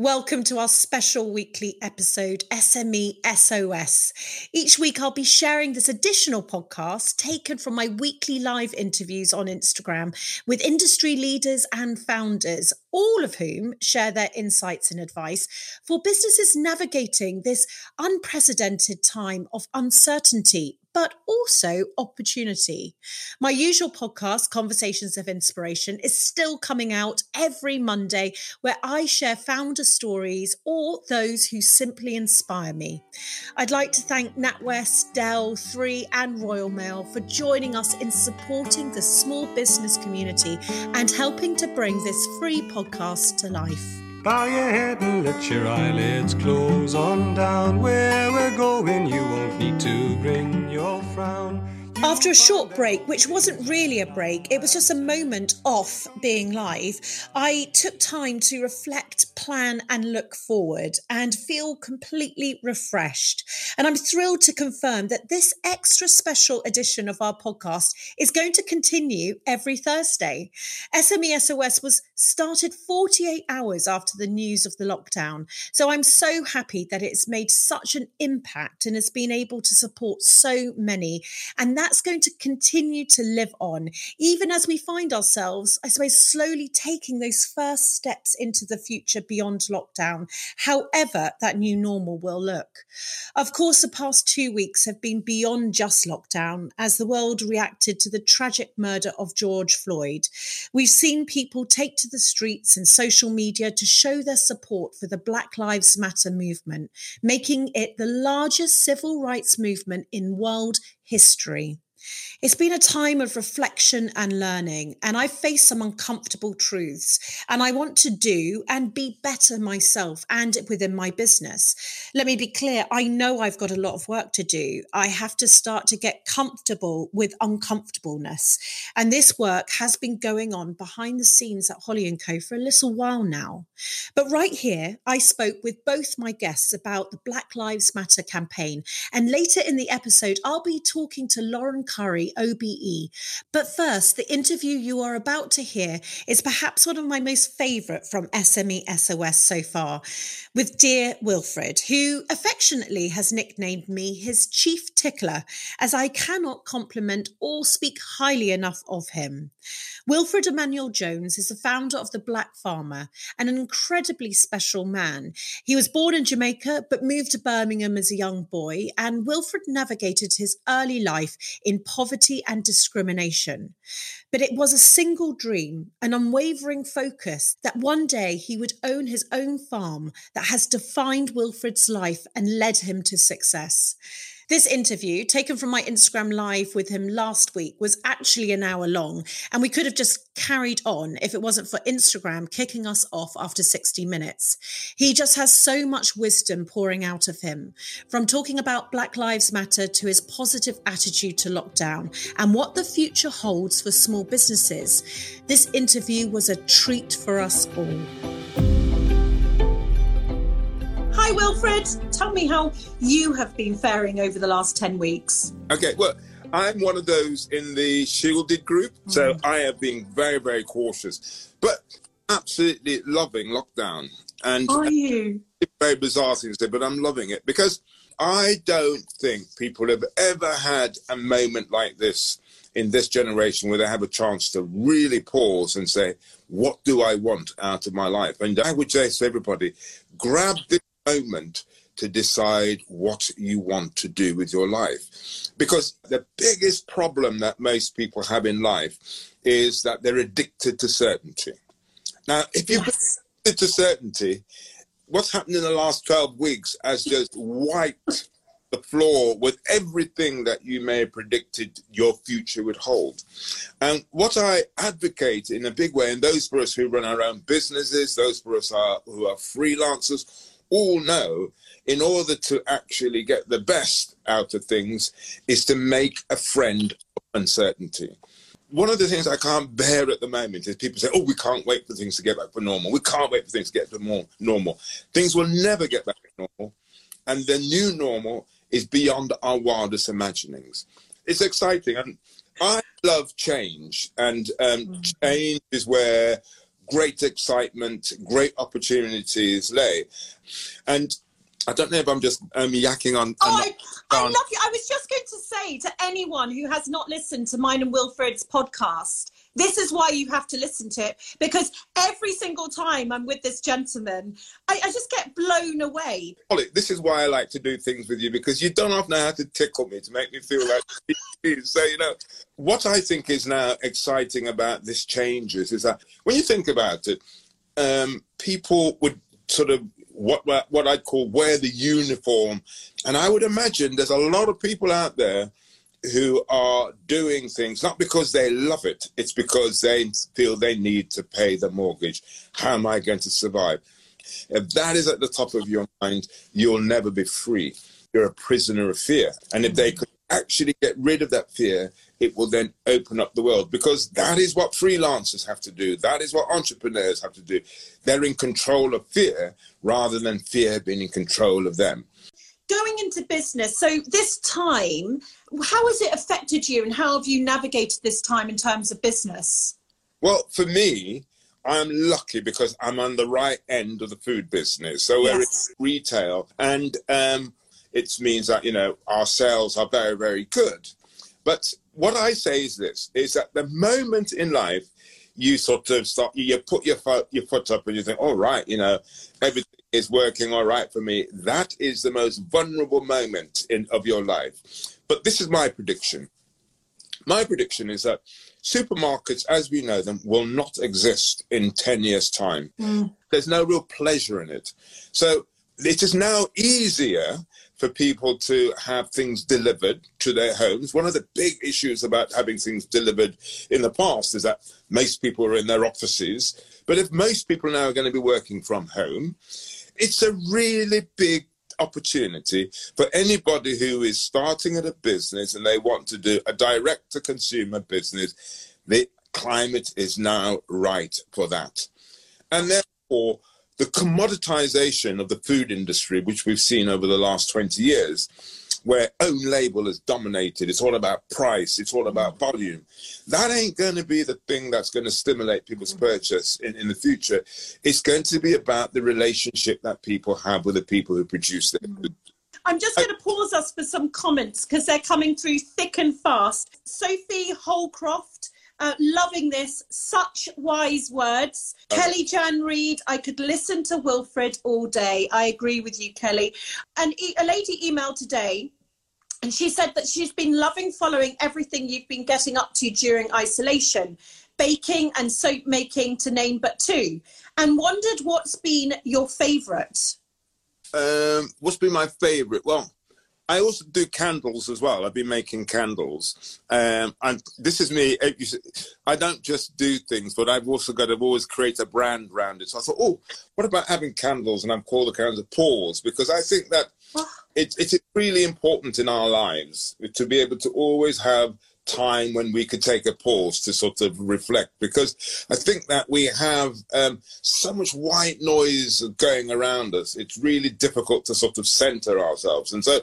Welcome to our special weekly episode, SME SOS. Each week, I'll be sharing this additional podcast taken from my weekly live interviews on Instagram with industry leaders and founders, all of whom share their insights and advice for businesses navigating this unprecedented time of uncertainty but also opportunity. My usual podcast, Conversations of Inspiration, is still coming out every Monday, where I share founder stories or those who simply inspire me. I'd like to thank NatWest, Dell, Three, and Royal Mail for joining us in supporting the small business community and helping to bring this free podcast to life. Bow your head and let your eyelids close on down. Where we're going, you won't need to bring your frown. After a short break, which wasn't really a break, it was just a moment off being live, I took time to reflect, plan, and look forward and feel completely refreshed. And I'm thrilled to confirm that this extra special edition of our podcast is going to continue every Thursday. SME SOS was started 48 hours after the news of the lockdown. So I'm so happy that it's made such an impact and has been able to support so many. And that that's going to continue to live on, even as we find ourselves, I suppose, slowly taking those first steps into the future beyond lockdown, however that new normal will look. Of course, the past two weeks have been beyond just lockdown as the world reacted to the tragic murder of George Floyd. We've seen people take to the streets and social media to show their support for the Black Lives Matter movement, making it the largest civil rights movement in world history. It's been a time of reflection and learning, and I've faced some uncomfortable truths, and I want to do and be better myself and within my business. Let me be clear I know I've got a lot of work to do. I have to start to get comfortable with uncomfortableness, and this work has been going on behind the scenes at Holly and Co for a little while now. But right here, I spoke with both my guests about the Black Lives Matter campaign, and later in the episode, I'll be talking to Lauren Currie, OBE. But first, the interview you are about to hear is perhaps one of my most favourite from SME SOS so far, with dear Wilfred, who affectionately has nicknamed me his chief tickler, as I cannot compliment or speak highly enough of him. Wilfred Emmanuel Jones is the founder of The Black Farmer and an incredibly special man. He was born in Jamaica but moved to Birmingham as a young boy, and Wilfred navigated his early life in poverty and discrimination. But it was a single dream, an unwavering focus that one day he would own his own farm that has defined Wilfred's life and led him to success. This interview, taken from my Instagram live with him last week, was actually an hour long, and we could have just carried on if it wasn't for Instagram kicking us off after 60 minutes. He just has so much wisdom pouring out of him, from talking about Black Lives Matter to his positive attitude to lockdown and what the future holds for small businesses. This interview was a treat for us all. Hi, Wilfred. Tell me how you have been faring over the last 10 weeks. Okay, well, I'm one of those in the shielded group, mm. so I have been very, very cautious, but absolutely loving lockdown. And are you? It's very bizarre thing to say, but I'm loving it because I don't think people have ever had a moment like this in this generation where they have a chance to really pause and say, what do I want out of my life? And I would say to everybody, grab this moment to decide what you want to do with your life. Because the biggest problem that most people have in life is that they're addicted to certainty. Now, if you're yes. addicted to certainty, what's happened in the last 12 weeks has just wiped the floor with everything that you may have predicted your future would hold. And what I advocate in a big way, and those for us who run our own businesses, those for us are, who are freelancers, all know in order to actually get the best out of things is to make a friend of uncertainty. One of the things I can't bear at the moment is people say, oh, we can't wait for things to get back to normal. We can't wait for things to get to more normal. Things will never get back to normal. And the new normal is beyond our wildest imaginings. It's exciting. And I love change. And um, mm. change is where great excitement, great opportunities lay. And I don't know if I'm just um, yakking on. Oh, I, I love you. I was just going to say to anyone who has not listened to mine and Wilfred's podcast, this is why you have to listen to it because every single time I'm with this gentleman, I, I just get blown away. This is why I like to do things with you because you don't often how to tickle me to make me feel like. so you know what I think is now exciting about this changes is that when you think about it, um, people would sort of what what I'd call wear the uniform, and I would imagine there's a lot of people out there who are doing things not because they love it, it's because they feel they need to pay the mortgage. How am I going to survive? If that is at the top of your mind, you'll never be free. You're a prisoner of fear. And if they could actually get rid of that fear, it will then open up the world because that is what freelancers have to do. That is what entrepreneurs have to do. They're in control of fear rather than fear being in control of them going into business so this time how has it affected you and how have you navigated this time in terms of business? Well for me i'm lucky because i'm on the right end of the food business. So we're yes. in retail and um, it means that you know our sales are very very good. But what i say is this is that the moment in life you sort of start you put your foot your foot up and you think all right you know everything is working all right for me, that is the most vulnerable moment in, of your life. But this is my prediction. My prediction is that supermarkets, as we know them, will not exist in 10 years' time. Mm. There's no real pleasure in it. So it is now easier for people to have things delivered to their homes. One of the big issues about having things delivered in the past is that most people are in their offices. But if most people now are going to be working from home, it's a really big opportunity for anybody who is starting at a business and they want to do a direct to consumer business. The climate is now right for that. And therefore, the commoditization of the food industry, which we've seen over the last 20 years, where own label is dominated. It's all about price. It's all about mm. volume. That ain't going to be the thing that's going to stimulate people's mm. purchase in, in the future. It's going to be about the relationship that people have with the people who produce their mm. food. I'm just going to pause us for some comments because they're coming through thick and fast. Sophie Holcroft. Uh, loving this, such wise words. Okay. Kelly Jan Reed, I could listen to Wilfred all day. I agree with you, Kelly. And e- a lady emailed today and she said that she's been loving following everything you've been getting up to during isolation, baking and soap making, to name but two, and wondered what's been your favourite. Um, what's been my favourite? Well, I also do candles as well. I've been making candles, um, and this is me. I don't just do things, but I've also got to always create a brand around it. So I thought, oh, what about having candles? And I'm called the candles pause because I think that it, it's really important in our lives to be able to always have time when we could take a pause to sort of reflect because I think that we have um, so much white noise going around us. It's really difficult to sort of center ourselves. And so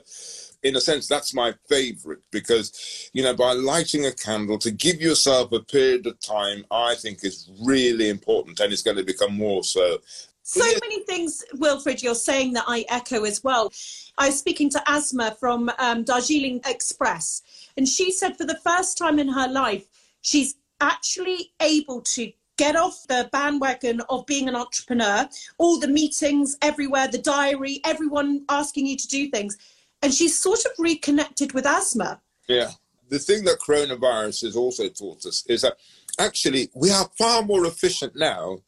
in a sense, that's my favorite because, you know, by lighting a candle to give yourself a period of time, I think is really important and it's going to become more so. So many things, Wilfred, you're saying that I echo as well. I was speaking to Asma from um, Darjeeling Express, and she said for the first time in her life, she's actually able to get off the bandwagon of being an entrepreneur, all the meetings everywhere, the diary, everyone asking you to do things and she's sort of reconnected with Asma. Yeah. The thing that coronavirus has also taught us is that actually we are far more efficient now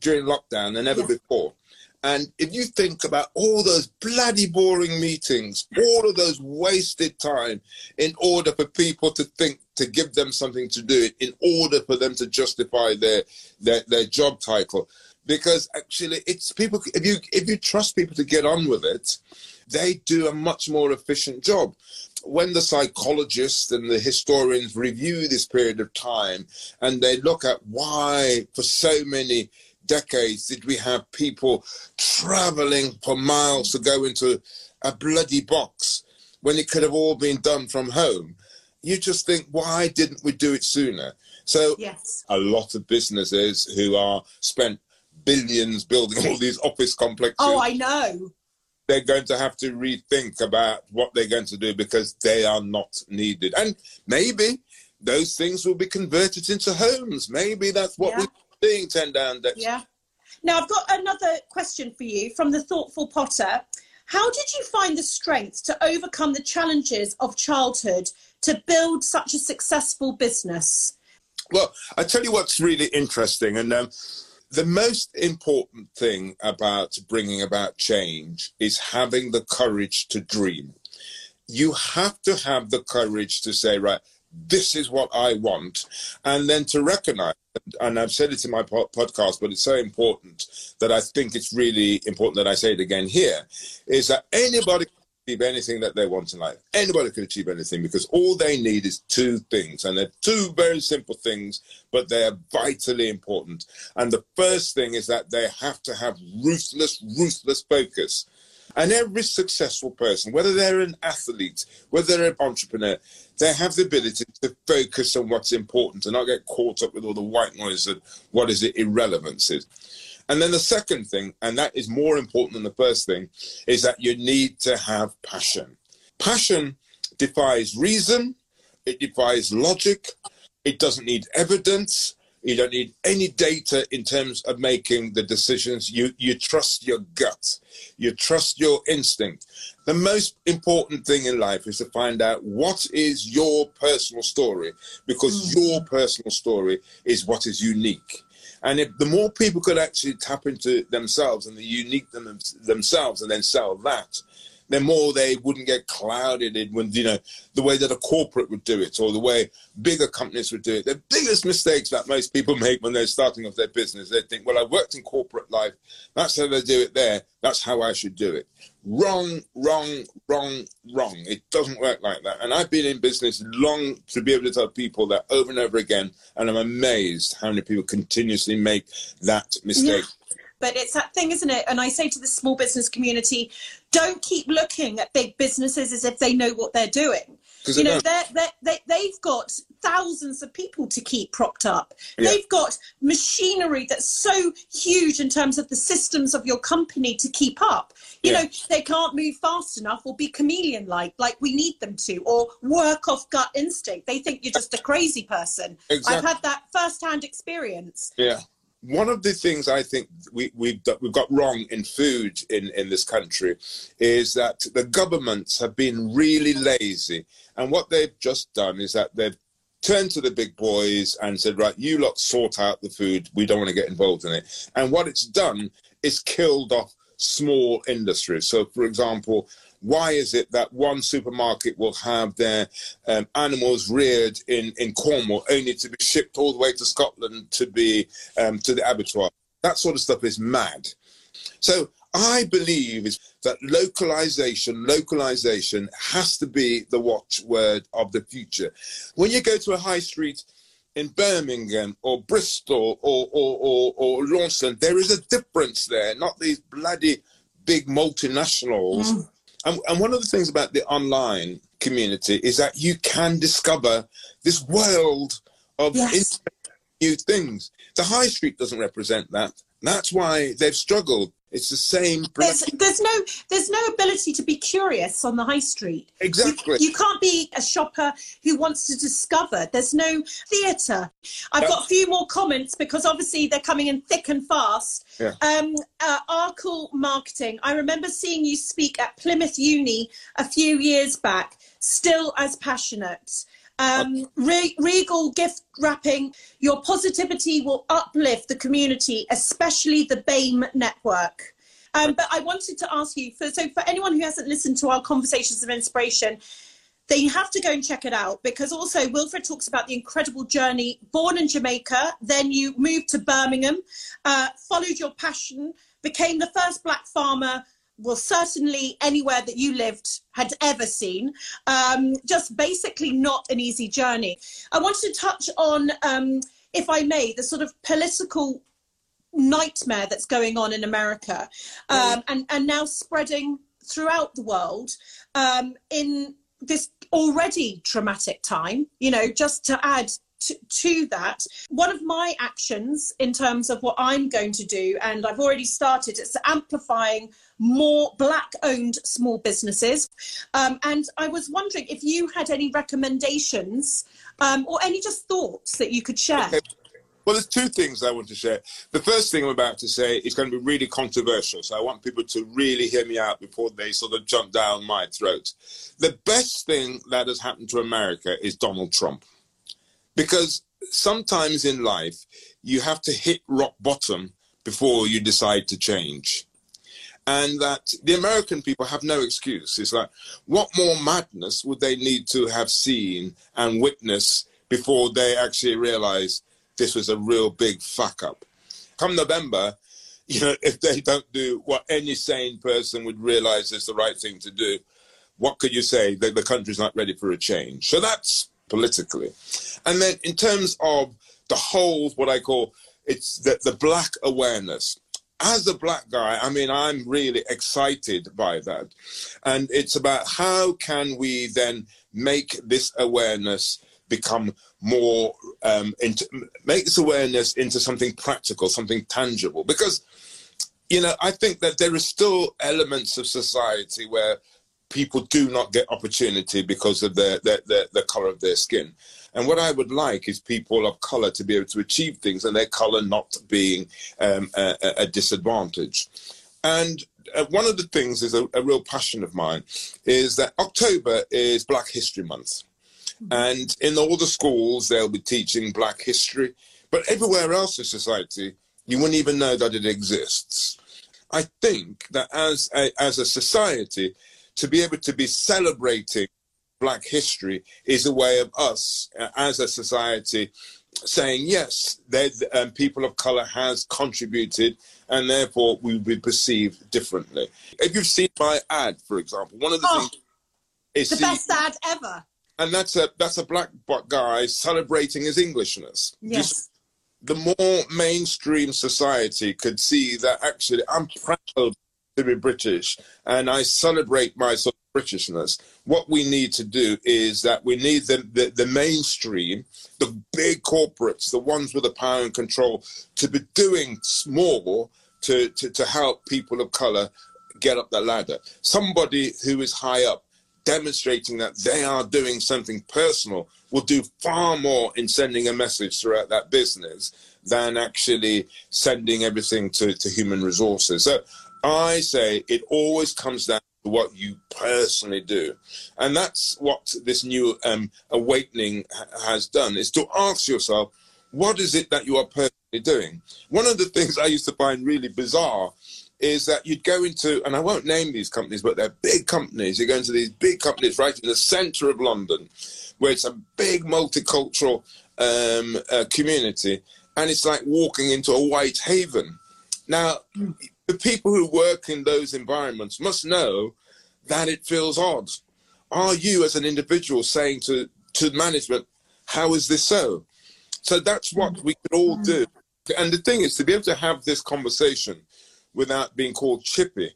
during lockdown than ever before. And if you think about all those bloody boring meetings, all of those wasted time in order for people to think to give them something to do, in order for them to justify their their, their job title. Because actually it's people if you if you trust people to get on with it, they do a much more efficient job. When the psychologists and the historians review this period of time and they look at why, for so many decades, did we have people traveling for miles to go into a bloody box when it could have all been done from home? You just think, why didn't we do it sooner? So Yes. a lot of businesses who are spent billions building all these office complexes, Oh, I know. they're going to have to rethink about what they're going to do because they are not needed. And maybe those things will be converted into homes. Maybe that's what Yeah. we're seeing ten down. That Yeah. Now, I've got another question for you from the Thoughtful Potter. How did you find the strength to overcome the challenges of childhood to build such a successful business? Well, I tell you what's really interesting, and um, the most important thing about bringing about change is having the courage to dream. You have to have the courage to say, right, this is what I want, and then to recognize. And I've said it in my po- podcast, but it's so important that I think it's really important that I say it again here is that anybody can achieve anything that they want in life. Anybody can achieve anything because all they need is two things, and they're two very simple things, but they are vitally important. And the first thing is that they have to have ruthless, ruthless focus. And every successful person, whether they're an athlete, whether they're an entrepreneur, they have the ability to focus on what's important and not get caught up with all the white noise and what is it irrelevance is. And then the second thing, and that is more important than the first thing, is that you need to have passion. Passion defies reason, it defies logic, it doesn't need evidence, you don't need any data in terms of making the decisions. You you trust your gut, you trust your instinct. The most important thing in life is to find out what is your personal story, because hmm. your personal story is what is unique. And if the more people could actually tap into themselves and the unique them, themselves and then sell that, the more they wouldn't get clouded in when you know the way that a corporate would do it or the way bigger companies would do it. The biggest mistakes that most people make when they're starting off their business, they think, "Well, I worked in corporate life. That's how they do it there. That's how I should do it." Wrong, wrong, wrong, wrong. It doesn't work like that. And I've been in business long to be able to tell people that over and over again, and I'm amazed how many people continuously make that mistake. Yeah But it's that thing, isn't it? And I say to the small business community, don't keep looking at big businesses as if they know what they're doing. You know, they're, they're, they, they've got thousands of people to keep propped up. Yeah. They've got machinery that's so huge in terms of the systems of your company to keep up. You Yeah. know, they can't move fast enough or be chameleon like, like we need them to, or work off gut instinct. They think you're just a crazy person. I've had that first hand experience. Yeah. One of the things I think we, we've, got- we've got wrong in food in, in this country is that the governments have been really lazy. And what they've just done is that they've turned to the big boys and said, right, you lot sort out the food. We don't want to get involved in it. And what it's done is killed off small industries. So, for example, why is it that one supermarket will have their um, animals reared in, in Cornwall only to be shipped all the way to Scotland to be um, to the abattoir? That sort of stuff is mad. So I believe is that localization, localization has to be the watchword of the future. When you go to a high street in Birmingham or Bristol or or, or, or Launceston, there is a difference there, not these bloody big multinationals. And, and one of the things about the online community is that you can discover this world of Yes. new things. The high street doesn't represent that. That's why they've struggled. It's the same. There's, there's no there's no ability to be curious on the high street. You- Exactly. You, can't be a shopper who wants to discover. There's no theatre. I've got a few more comments because obviously they're coming in thick and fast. Yeah. Um, uh, Arkle Marketing. I remember seeing you speak at Plymouth Uni a few years back. Still as passionate. Um, Re- Regal gift wrapping. Your positivity will uplift the community, especially the BAME network. Um, but I wanted to ask you, for, so for anyone who hasn't listened to our conversations of inspiration, then you have to go and check it out because also Wilfred talks about the incredible journey. Born in Jamaica, then you moved to Birmingham, uh, followed your passion, became the first black farmer. Well, certainly anywhere that you lived had ever seen. Um, just basically not an easy journey. I wanted to touch on, um, if I may, the sort of political nightmare that's going on in America um, and, and now spreading throughout the world um, in this already traumatic time. You know, just to add to, to, that. One of my actions in terms of what I'm going to do, and I've already started, it's amplifying more black owned small businesses. Um, and I was wondering if you had any recommendations um, or any just thoughts that you could share. Okay. Well, there's two things I want to share. The first thing I'm about to say is going to be really controversial, so I want people to really hear me out before they sort of jump down my throat. The best thing that has happened to America is Donald Trump. Because sometimes in life, you have to hit rock bottom before you decide to change. And that the American people have no excuse. It's like, what more madness would they need to have seen and witnessed before they actually realize this was a real big fuck up. Come November, you know, if they don't do what any sane person would realize is the right thing to do, what could you say that the country's not ready for a change? So that's politically. And then in terms of the whole, what I call it's the, the black awareness. As a black guy, I mean, I'm really excited by that. And it's about how can we then make this awareness become more um, into, make this awareness into something practical, something tangible. Because you know, I think that there are still elements of society where people do not get opportunity because of the the, the, the color of their skin. And what I would like is people of color to be able to achieve things and their color not being um, a, a, disadvantage. And uh, one of the things is a, a real passion of mine is that October is Black History Month. And in all the schools, they'll be teaching Black history. But everywhere else in society, you wouldn't even know that it exists. I think that as a, as a society, to be able to be celebrating Black history is a way of us, uh, as a society, saying yes, um, people of color has contributed, and therefore we will be perceived differently. If you've seen my ad, for example, one of the oh, things is the best ad ever and that's a that's a black guy celebrating his Englishness. Yes. Just the more mainstream society could see that actually I'm proud to be British and I celebrate my sort of Britishness. What we need to do is that we need the, the, the mainstream, the big corporates, the ones with the power and control, to be doing more to, to, to help people of colour get up the ladder. Somebody who is high up demonstrating that they are doing something personal will do far more in sending a message throughout that business than actually sending everything to, to human resources. So I say it always comes down to what you personally do. And that's what this new um, awakening has done is to ask yourself, what is it that you are personally doing? One of the things I used to find really bizarre is that you'd go into, and I won't name these companies, but they're big companies. You go into these big companies right in the centre of London, where it's a big multicultural um, uh, community, and it's like walking into a white haven. Now, the people who work in those environments must know that it feels odd. Are you, as an individual, saying to to management, "How is this so?" So that's what we can all mm. do. And the thing is, to be able to have this conversation without being called chippy.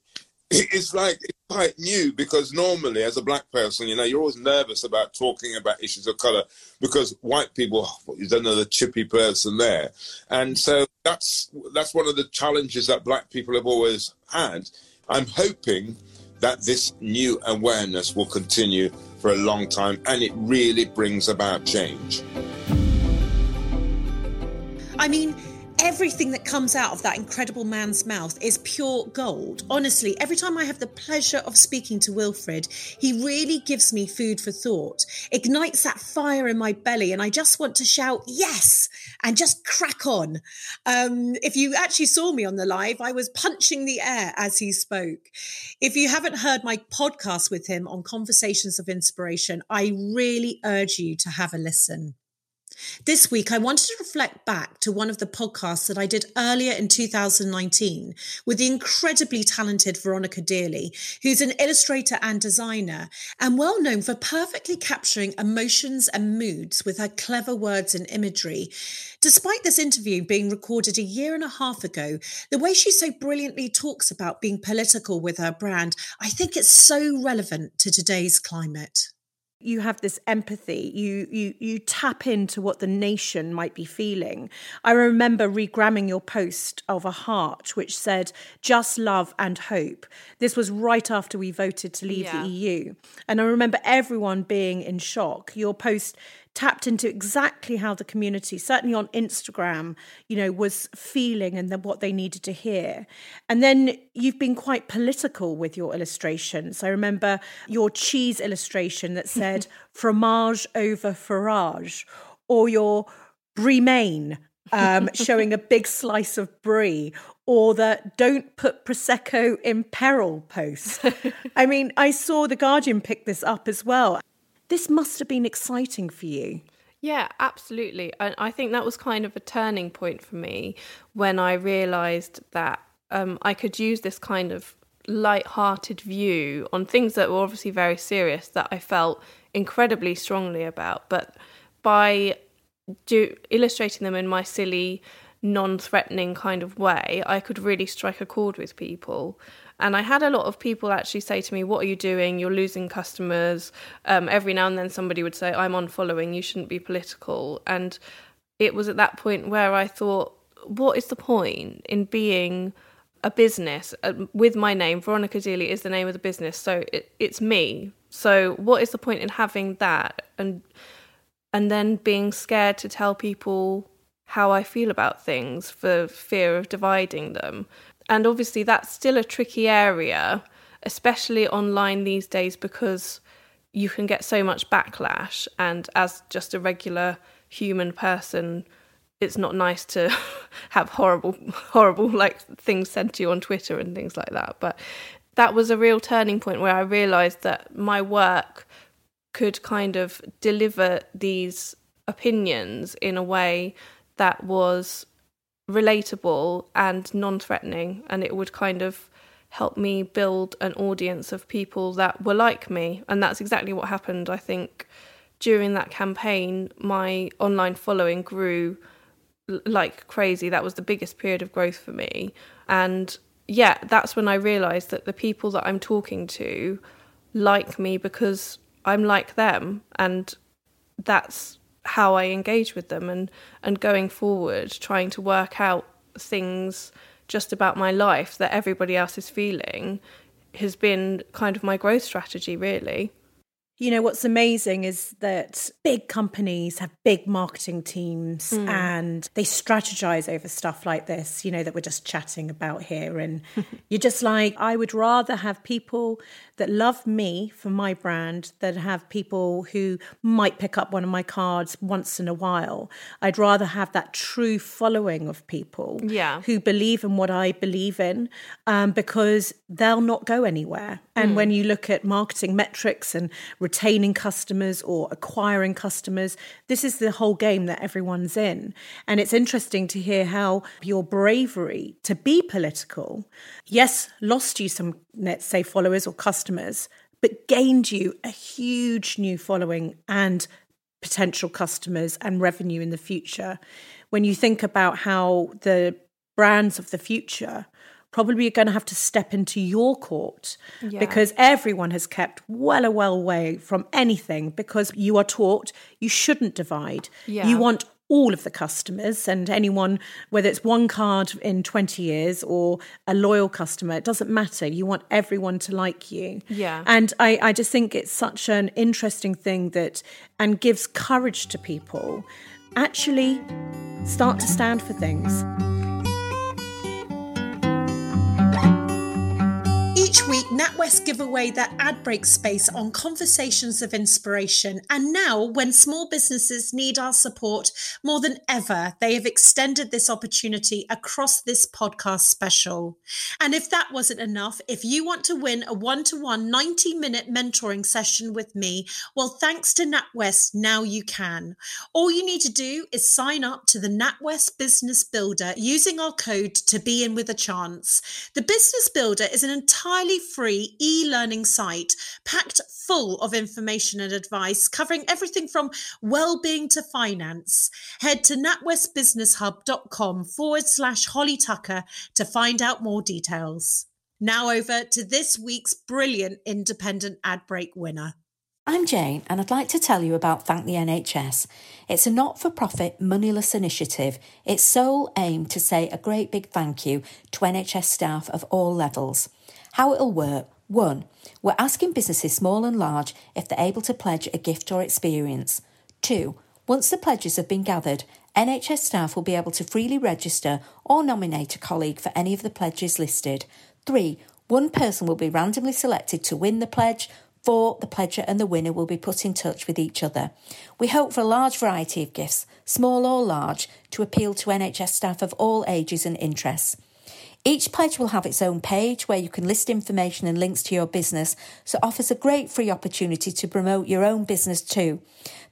It's like it's quite new because normally, as a black person, you know, you're always nervous about talking about issues of color because white people, oh, you don't know the chippy person there, and so that's that's one of the challenges that black people have always had. I'm hoping that this new awareness will continue for a long time and it really brings about change. I mean, everything that comes out of that incredible man's mouth is pure gold. Honestly, every time I have the pleasure of speaking to Wilfred, he really gives me food for thought, ignites that fire in my belly, and I just want to shout, yes, and just crack on. Um, if you actually saw me on the live, I was punching the air as he spoke. If you haven't heard my podcast with him on Conversations of Inspiration, I really urge you to have a listen. This week, I wanted to reflect back to one of the podcasts that I did earlier in 2019 with the incredibly talented Veronica Dearly, who's an illustrator and designer and well known for perfectly capturing emotions and moods with her clever words and imagery. Despite this interview being recorded a year and a half ago, the way she so brilliantly talks about being political with her brand, I think it's so relevant to today's climate. You have this empathy. You you you tap into what the nation might be feeling. I remember regramming your post of a heart which said just love and hope. This was right after we voted to leave yeah. the eu and i remember everyone being in shock. Your post tapped into exactly how the community, certainly on Instagram, you know, was feeling and then what they needed to hear. And then you've been quite political with your illustrations. I remember your cheese illustration that said fromage over farage, or your brie main um, showing a big slice of brie, or the don't put Prosecco in peril post. I mean, I saw The Guardian pick this up as well. This must have been exciting for you. Yeah, absolutely. And I think that was kind of a turning point for me when I realized that um, I could use this kind of light-hearted view on things that were obviously very serious that I felt incredibly strongly about. But by do, illustrating them in my silly, non-threatening kind of way, I could really strike a chord with people. And I had a lot of people actually say to me, What are you doing? You're losing customers. Um, every now and then somebody would say, I'm unfollowing, you shouldn't be political. And it was at that point where I thought, What is the point in being a business uh, with my name? Veronica Dearly is the name of the business. So it, it's me. So what is the point in having that? And and then being scared to tell people how I feel about things for fear of dividing them. And obviously, that's still a tricky area, especially online these days, because you can get so much backlash. And as just a regular human person, it's not nice to have horrible, horrible like things said to you on Twitter and things like that. But that was a real turning point where I realized that my work could kind of deliver these opinions in a way that was relatable and non-threatening and it would kind of help me build an audience of people that were like me. And that's exactly what happened i think during that campaign my online following grew like crazy. That was the biggest period of growth for me. And yeah that's when i realized that the people that i'm talking to like me because i'm like them. And that's how I engage with them and and going forward trying to work out things just about my life that everybody else is feeling has been kind of my growth strategy really. You know, what's amazing is that big companies have big marketing teams mm. and they strategize over stuff like this, you know, that we're just chatting about here. And you're just like, I would rather have people that love me for my brand than have people who might pick up one of my cards once in a while. I'd rather have that true following of people yeah. who believe in what I believe in um, because they'll not go anywhere. And mm. when you look at marketing metrics and retaining customers or acquiring customers, this is the whole game that everyone's in. And it's interesting to hear how your bravery to be political, yes, lost you some, let's say, followers or customers, but gained you a huge new following and potential customers and revenue in the future. When you think about how the brands of the future probably are going to have to step into your court yeah. because everyone has kept well, a well away from anything because you are taught you shouldn't divide. Yeah. You want all of the customers and anyone, whether it's one card in 20 years or a loyal customer, it doesn't matter. You want everyone to like you. Yeah. And I, I just think it's such an interesting thing that, and gives courage to people actually start to stand for things. Each week, NatWest give away their ad break space on conversations of inspiration. And now, when small businesses need our support more than ever, they have extended this opportunity across this podcast special. And if that wasn't enough, if you want to win a one to one 90 minute mentoring session with me, well, thanks to NatWest, now you can. All you need to do is sign up to the NatWest Business Builder using our code to be in with a chance. The Business Builder is an entire entirely free e learning site packed full of information and advice covering everything from well being to finance. Head to natwestbusinesshub.com forward slash Holly Tucker to find out more details. Now over to this week's brilliant independent ad break winner. I'm Jane, and I'd like to tell you about Thank the NHS. It's a not for profit, moneyless initiative. Its sole aim to say a great big thank you to NHS staff of all levels. How it'll work one, we're asking businesses small and large if they're able to pledge a gift or experience. Two, once the pledges have been gathered, NHS staff will be able to freely register or nominate a colleague for any of the pledges listed. Three, one person will be randomly selected to win the pledge. Four, the pledger and the winner will be put in touch with each other. We hope for a large variety of gifts, small or large, to appeal to NHS staff of all ages and interests. Each pledge will have its own page where you can list information and links to your business, so offers a great free opportunity to promote your own business too.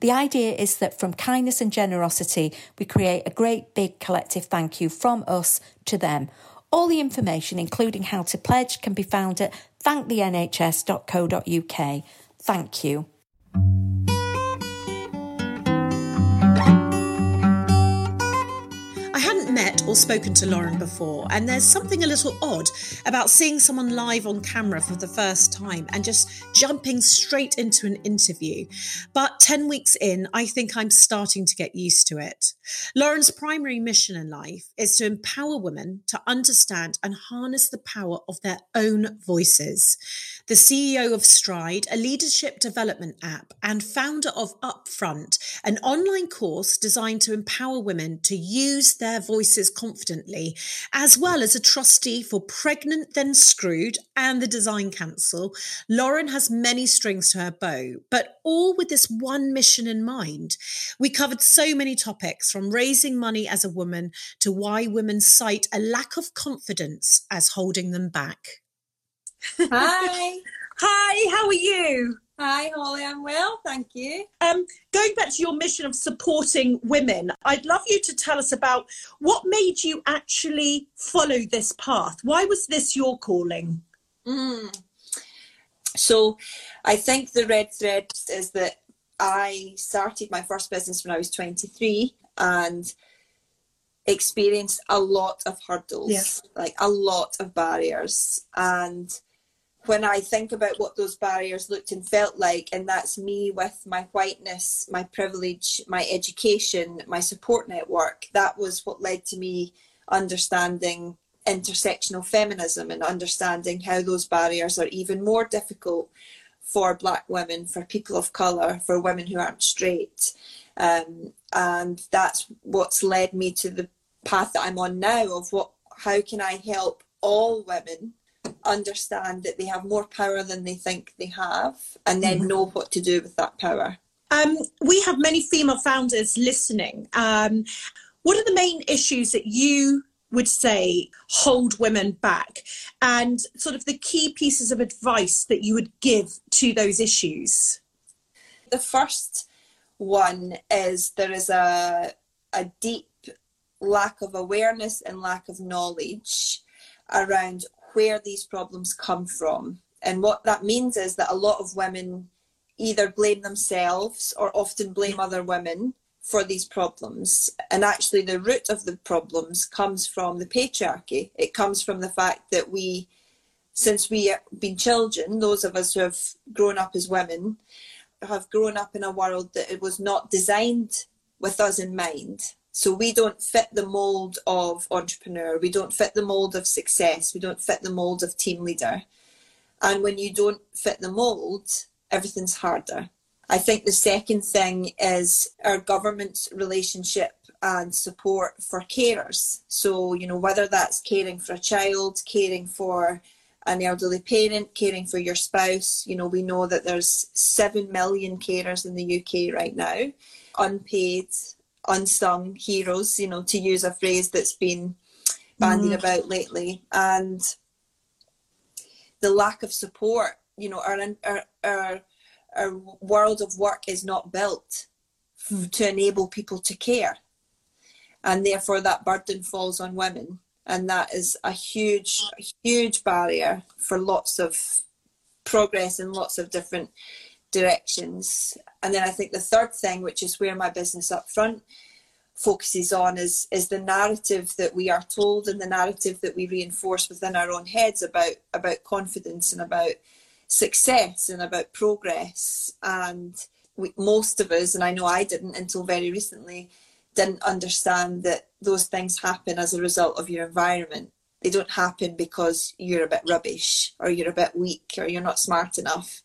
The idea is that from kindness and generosity, we create a great big collective thank you from us to them. All the information, including how to pledge, can be found at thankthenhs.co.uk. Thank you. Or spoken to Lauren before, and there's something a little odd about seeing someone live on camera for the first time and just jumping straight into an interview. But 10 weeks in, I think I'm starting to get used to it. Lauren's primary mission in life is to empower women to understand and harness the power of their own voices. The CEO of Stride, a leadership development app, and founder of Upfront, an online course designed to empower women to use their voices confidently, as well as a trustee for Pregnant Then Screwed and the Design Council. Lauren has many strings to her bow, but all with this one mission in mind. We covered so many topics from raising money as a woman to why women cite a lack of confidence as holding them back. Hi. Hi, how are you? Hi, Holly. I'm well, thank you. Um, going back to your mission of supporting women, I'd love you to tell us about what made you actually follow this path. Why was this your calling? Mm. So, I think the red thread is that I started my first business when I was 23 and experienced a lot of hurdles, yes. like a lot of barriers. And when I think about what those barriers looked and felt like, and that's me with my whiteness, my privilege, my education, my support network, that was what led to me understanding intersectional feminism and understanding how those barriers are even more difficult for black women, for people of colour, for women who aren't straight. Um, and that's what's led me to the path that I'm on now of what how can I help all women understand that they have more power than they think they have and then mm-hmm. know what to do with that power. Um, we have many female founders listening. Um, what are the main issues that you would say hold women back and sort of the key pieces of advice that you would give to those issues? The first one is there is a, a deep lack of awareness and lack of knowledge around where these problems come from. And what that means is that a lot of women either blame themselves or often blame other women for these problems. And actually, the root of the problems comes from the patriarchy. It comes from the fact that we, since we have been children, those of us who have grown up as women, have grown up in a world that it was not designed with us in mind. So we don't fit the mold of entrepreneur, we don't fit the mold of success, we don't fit the mold of team leader. And when you don't fit the mold, everything's harder. I think the second thing is our government's relationship and support for carers. So, you know, whether that's caring for a child, caring for an elderly parent, caring for your spouse, you know, we know that there's 7 million carers in the UK right now, unpaid, unsung heroes, you know, to use a phrase that's been bandied mm. about lately, and the lack of support. You know, our our our, our world of work is not built mm. to enable people to care, and therefore that burden falls on women, and that is a huge, huge barrier for lots of progress in lots of different directions. And then I think the third thing, which is where my business up front focuses on, is is the narrative that we are told and the narrative that we reinforce within our own heads about about confidence and about success and about progress. And we, most of us, and I know I didn't until very recently, didn't understand that those things happen as a result of your environment. They don't happen because you're a bit rubbish or you're a bit weak or you're not smart enough.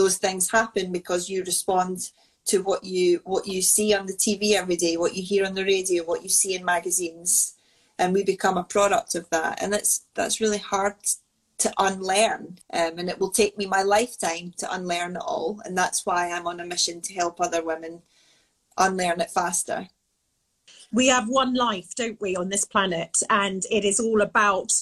Those things happen because you respond to what you what you see on the TV every day, what you hear on the radio, what you see in magazines, and we become a product of that. And that's that's really hard to unlearn, um, and it will take me my lifetime to unlearn it all. And that's why I'm on a mission to help other women unlearn it faster we have one life, don't we, on this planet? And it is all about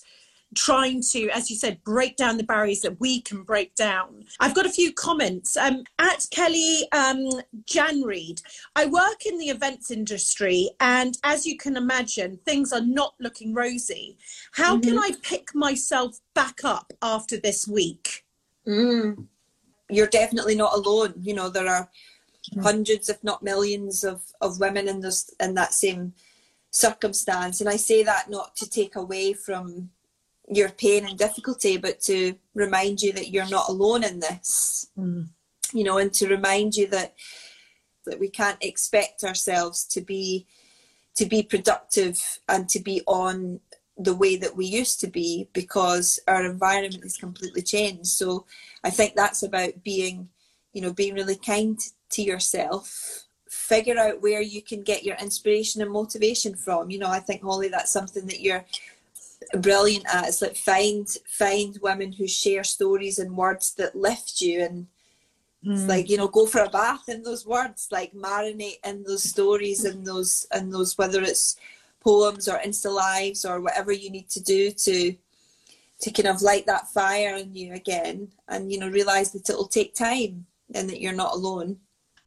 trying to, as you said, break down the barriers that we can break down. I've got a few comments. Um, at Kelly um, Janreed, I work in the events industry, and as you can imagine, things are not looking rosy. How mm-hmm. can I pick myself back up after this week? Mm. You're definitely not alone. You know, there are mm. hundreds, if not millions, of, of women in this in that same circumstance. And I say that not to take away from your pain and difficulty, but to remind you that you're not alone in this. Mm. You know, and to remind you that that we can't expect ourselves to be to be productive and to be on the way that we used to be because our environment has completely changed. So I think that's about being, you know, being really kind to yourself figure out where you can get your inspiration and motivation from you know i think holly that's something that you're brilliant at is like find find women who share stories and words that lift you and mm. it's hmm. like you know go for a bath in those words like marinate in those stories and those and those whether it's poems or insta lives or whatever you need to do to to kind of light that fire in you again and you know realize that it'll take time and that you're not alone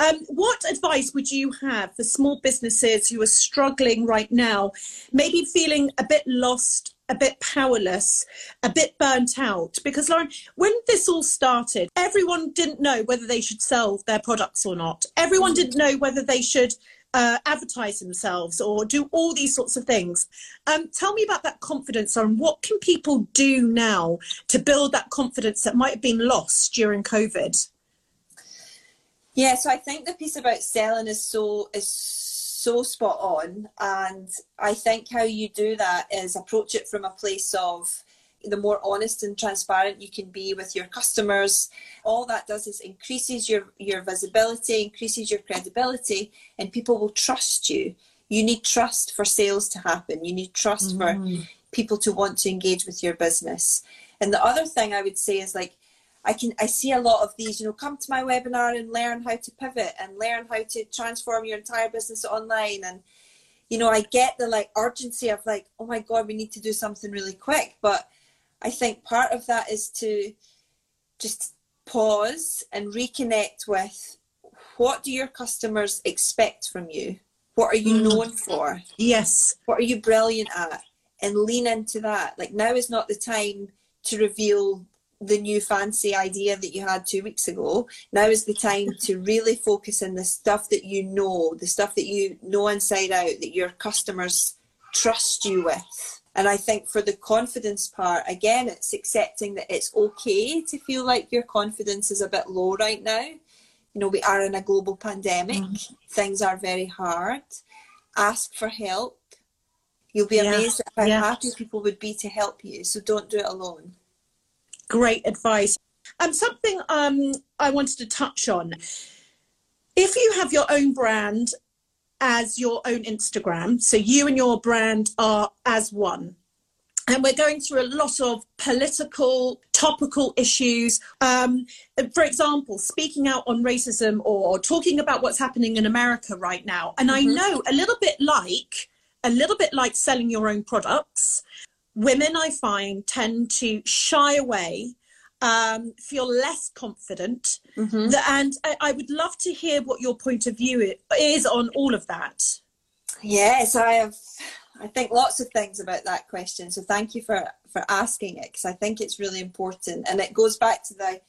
um, what advice would you have for small businesses who are struggling right now, maybe feeling a bit lost, a bit powerless, a bit burnt out? Because, Lauren, when this all started, everyone didn't know whether they should sell their products or not. Everyone didn't know whether they should uh, advertise themselves or do all these sorts of things. Um, tell me about that confidence and what can people do now to build that confidence that might have been lost during COVID? Yeah, so I think the piece about selling is so is spot on, and I think how you do that is approach it from a place of the more honest and transparent you can be with your customers. All that does is increases your your visibility increases your credibility and people will trust you. You need trust for sales to happen. You need trust mm-hmm. for people to want to engage with your business. And the other thing i would say is like I can I see a lot of these, you know, come to my webinar and learn how to pivot and learn how to transform your entire business online and you know, I get the like urgency of like, oh my god, we need to do something really quick, but I think part of that is to just pause and reconnect with what do your customers expect from you? What are you mm. known for? Yes. What are you brilliant at? And lean into that. Like now is not the time to reveal the new fancy idea that you had two weeks ago. Now is the time to really focus on the stuff that you know, the stuff that you know inside out, that your customers trust you with. And I think for the confidence part, again, it's accepting that it's okay to feel like your confidence is a bit low right now. You know, we are in a global pandemic, mm. things are very hard. Ask for help. You'll be amazed at how yeah. happy people would be to help you. So don't do it alone great advice. Um, something um, I wanted to touch on. If you have your own brand as your own Instagram, so you and your brand are as one, and we're going through a lot of political, topical issues. Um, for example, speaking out on racism or talking about what's happening in America right now. And mm-hmm. I know a little bit like a little bit like selling your own products women I find tend to shy away, um, feel less confident. Mm-hmm. and I, I, would love to hear what your point of view is on all of that. Yes, I have. I think lots of things about that question. So thank you for for asking it because I think it's really important, and it goes back to the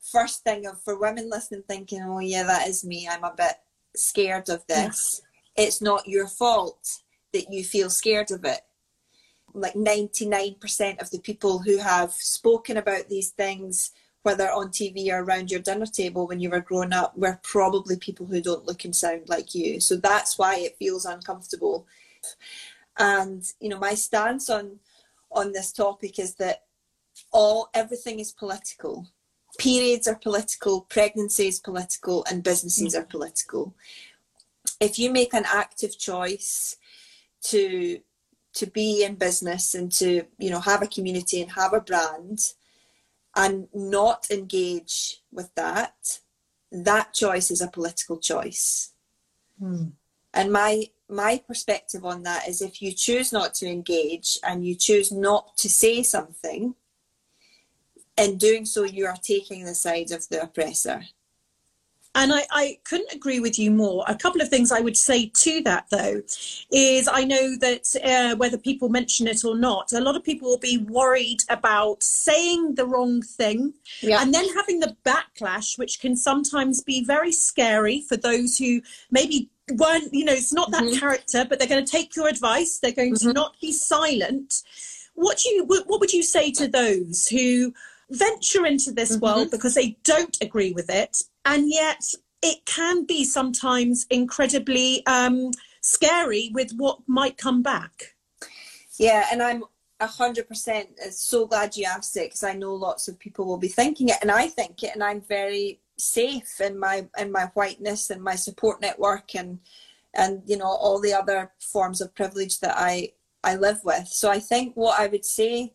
first thing of for women listening, thinking, "Oh yeah, that is me. I'm a bit scared of this." Yes. It's not your fault that you feel scared of it like 99% of the people who have spoken about these things whether on TV or around your dinner table when you were growing up, were probably people who don't look and sound like you. So that's why it feels uncomfortable. And you know, my stance on on this topic is that all everything is political. Periods are political, pregnancy is political, and businesses are mm. political. If you make an active choice to to be in business and to you know have a community and have a brand and not engage with that that choice is a political choice Hmm. and my my perspective on that is if you choose not to engage and you choose not to say something in doing so you are taking the side of the oppressor And I, I couldn't agree with you more. A couple of things I would say to that, though, is I know that uh, whether people mention it or not, a lot of people will be worried about saying the wrong thing yeah and then having the backlash, which can sometimes be very scary for those who maybe weren't, you know, it's not that Mhm. character, but they're going to take your advice. They're going to Mhm. not be silent. What do you, what would you say to those who venture into this Mhm. world because they don't agree with it, and yet it can be sometimes incredibly um, scary with what might come back. Yeah, and I'm a hundred percent so glad you asked it because I know lots of people will be thinking it, and I think it, and I'm very safe in my in my whiteness and my support network and and you know all the other forms of privilege that I I live with. So I think what I would say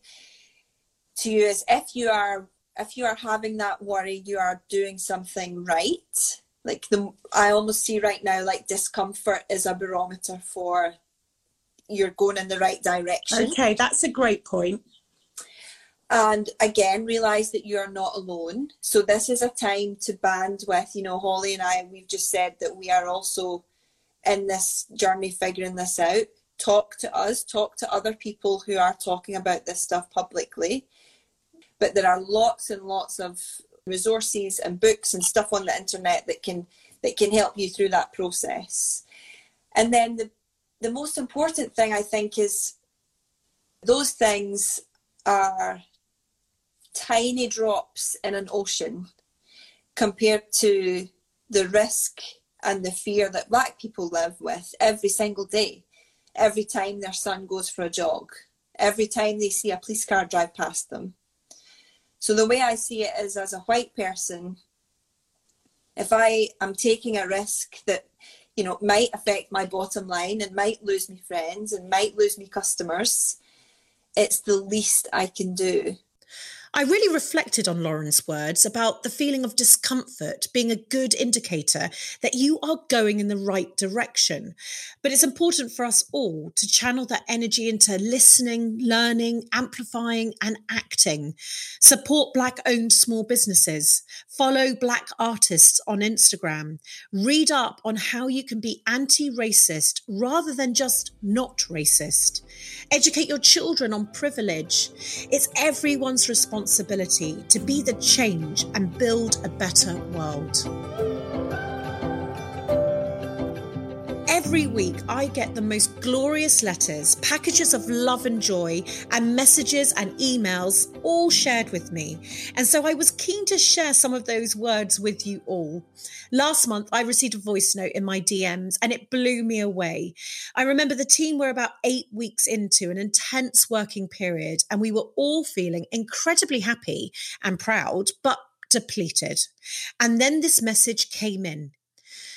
to you is if you are if you are having that worry, you are doing something right. Like the I almost see right now like discomfort is a barometer for you're going in the right direction. Okay, that's a great point. And again, realize that you're not alone. So this is a time to band with, you know, Holly and I, we've just said that we are also in this journey figuring this out. Talk to us, talk to other people who are talking about this stuff publicly. But there are lots and lots of resources and books and stuff on the internet that can that can help you through that process. And then the the most important thing I think is those things are tiny drops in an ocean compared to the risk and the fear that black people live with every single day every time their son goes for a jog every time they see a police car drive past them so the way i see it is as a white person if i am taking a risk that you know might affect my bottom line and might lose me friends and might lose me customers it's the least i can do I really reflected on Lauren's words about the feeling of discomfort being a good indicator that you are going in the right direction. But it's important for us all to channel that energy into listening, learning, amplifying, and acting. Support Black owned small businesses. Follow Black artists on Instagram. Read up on how you can be anti racist rather than just not racist. Educate your children on privilege. It's everyone's responsibility to be the change and build a better world. Every week, I get the most glorious letters, packages of love and joy, and messages and emails all shared with me. And so I was keen to share some of those words with you all. Last month, I received a voice note in my DMs and it blew me away. I remember the team were about eight weeks into an intense working period, and we were all feeling incredibly happy and proud, but depleted. And then this message came in.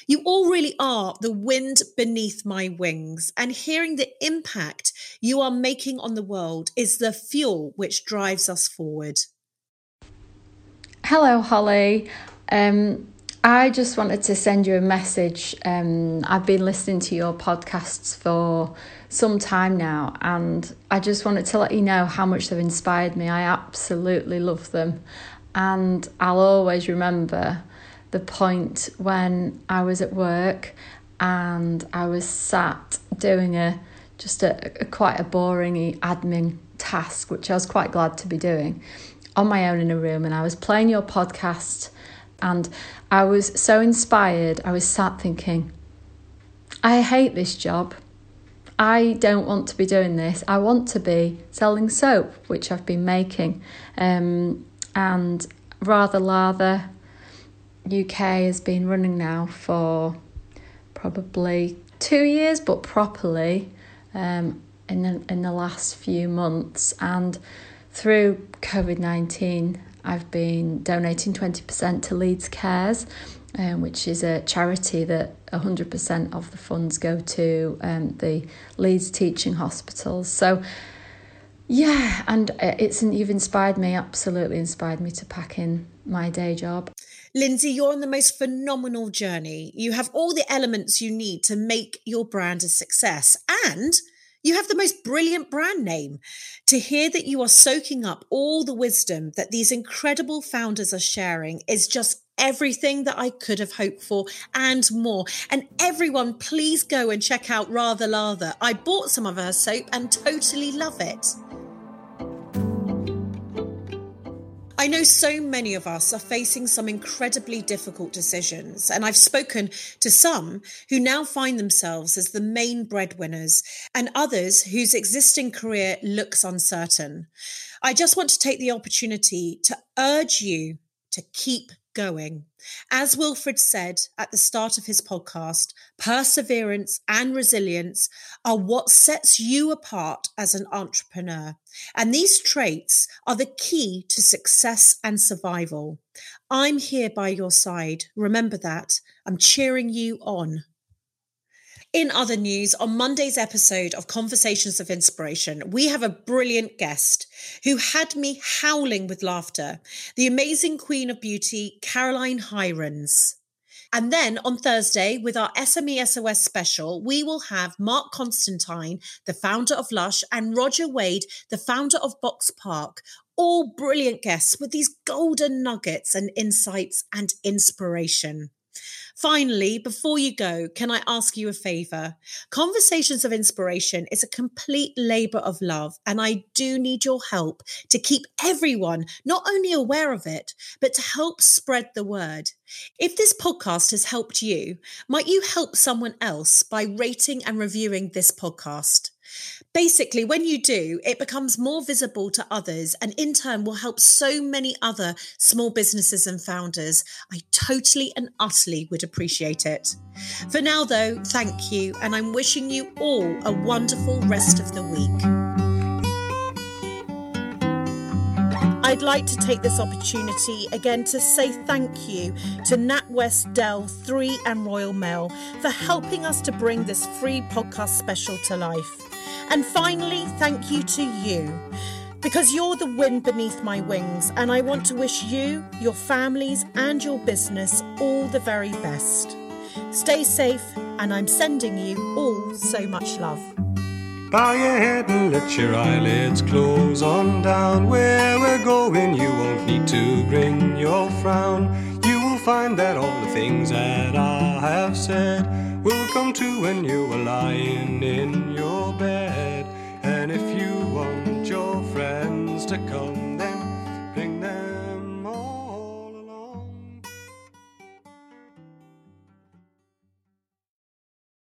You all really are the wind beneath my wings, and hearing the impact you are making on the world is the fuel which drives us forward. Hello, Holly. Um, I just wanted to send you a message. Um, I've been listening to your podcasts for some time now, and I just wanted to let you know how much they've inspired me. I absolutely love them, and I'll always remember the point when I was at work and I was sat doing a just a, a quite a boring admin task, which I was quite glad to be doing on my own in a room, and I was playing your podcast, and I was so inspired. I was sat thinking, I hate this job. I don't want to be doing this. I want to be selling soap, which I've been making. Um, and Rather Lather UK has been running now for probably two years, but properly um, in the, in the last few months. And through COVID 19, I've been donating 20% to Leeds Cares, um, which is a charity that 100% of the funds go to um, the Leeds teaching hospitals. So, yeah, and uh, it's you've inspired me, absolutely inspired me to pack in my day job. Lindsay, you're on the most phenomenal journey. You have all the elements you need to make your brand a success. And you have the most brilliant brand name. To hear that you are soaking up all the wisdom that these incredible founders are sharing is just everything that I could have hoped for and more. And everyone, please go and check out Rather Lather. I bought some of her soap and totally love it. I know so many of us are facing some incredibly difficult decisions, and I've spoken to some who now find themselves as the main breadwinners and others whose existing career looks uncertain. I just want to take the opportunity to urge you to keep going. As Wilfred said at the start of his podcast, perseverance and resilience are what sets you apart as an entrepreneur. And these traits are the key to success and survival. I'm here by your side. Remember that. I'm cheering you on. In other news, on Monday's episode of Conversations of Inspiration, we have a brilliant guest who had me howling with laughter the amazing Queen of Beauty, Caroline Hirons. And then on Thursday, with our SME SOS special, we will have Mark Constantine, the founder of Lush, and Roger Wade, the founder of Boxpark, all brilliant guests with these golden nuggets and insights and inspiration. Finally, before you go, can I ask you a favor? Conversations of Inspiration is a complete labor of love, and I do need your help to keep everyone not only aware of it, but to help spread the word. If this podcast has helped you, might you help someone else by rating and reviewing this podcast? Basically, when you do, it becomes more visible to others and in turn will help so many other small businesses and founders. I totally and utterly would appreciate it. For now, though, thank you, and I'm wishing you all a wonderful rest of the week. I'd like to take this opportunity again to say thank you to NatWest Dell 3 and Royal Mail for helping us to bring this free podcast special to life. And finally, thank you to you. Because you're the wind beneath my wings, and I want to wish you, your families, and your business all the very best. Stay safe, and I'm sending you all so much love. Bow your head and let your eyelids close on down. Where we're going, you won't need to bring your frown. Find that all the things that I have said will come true when you are lying in your bed. And if you want your friends to come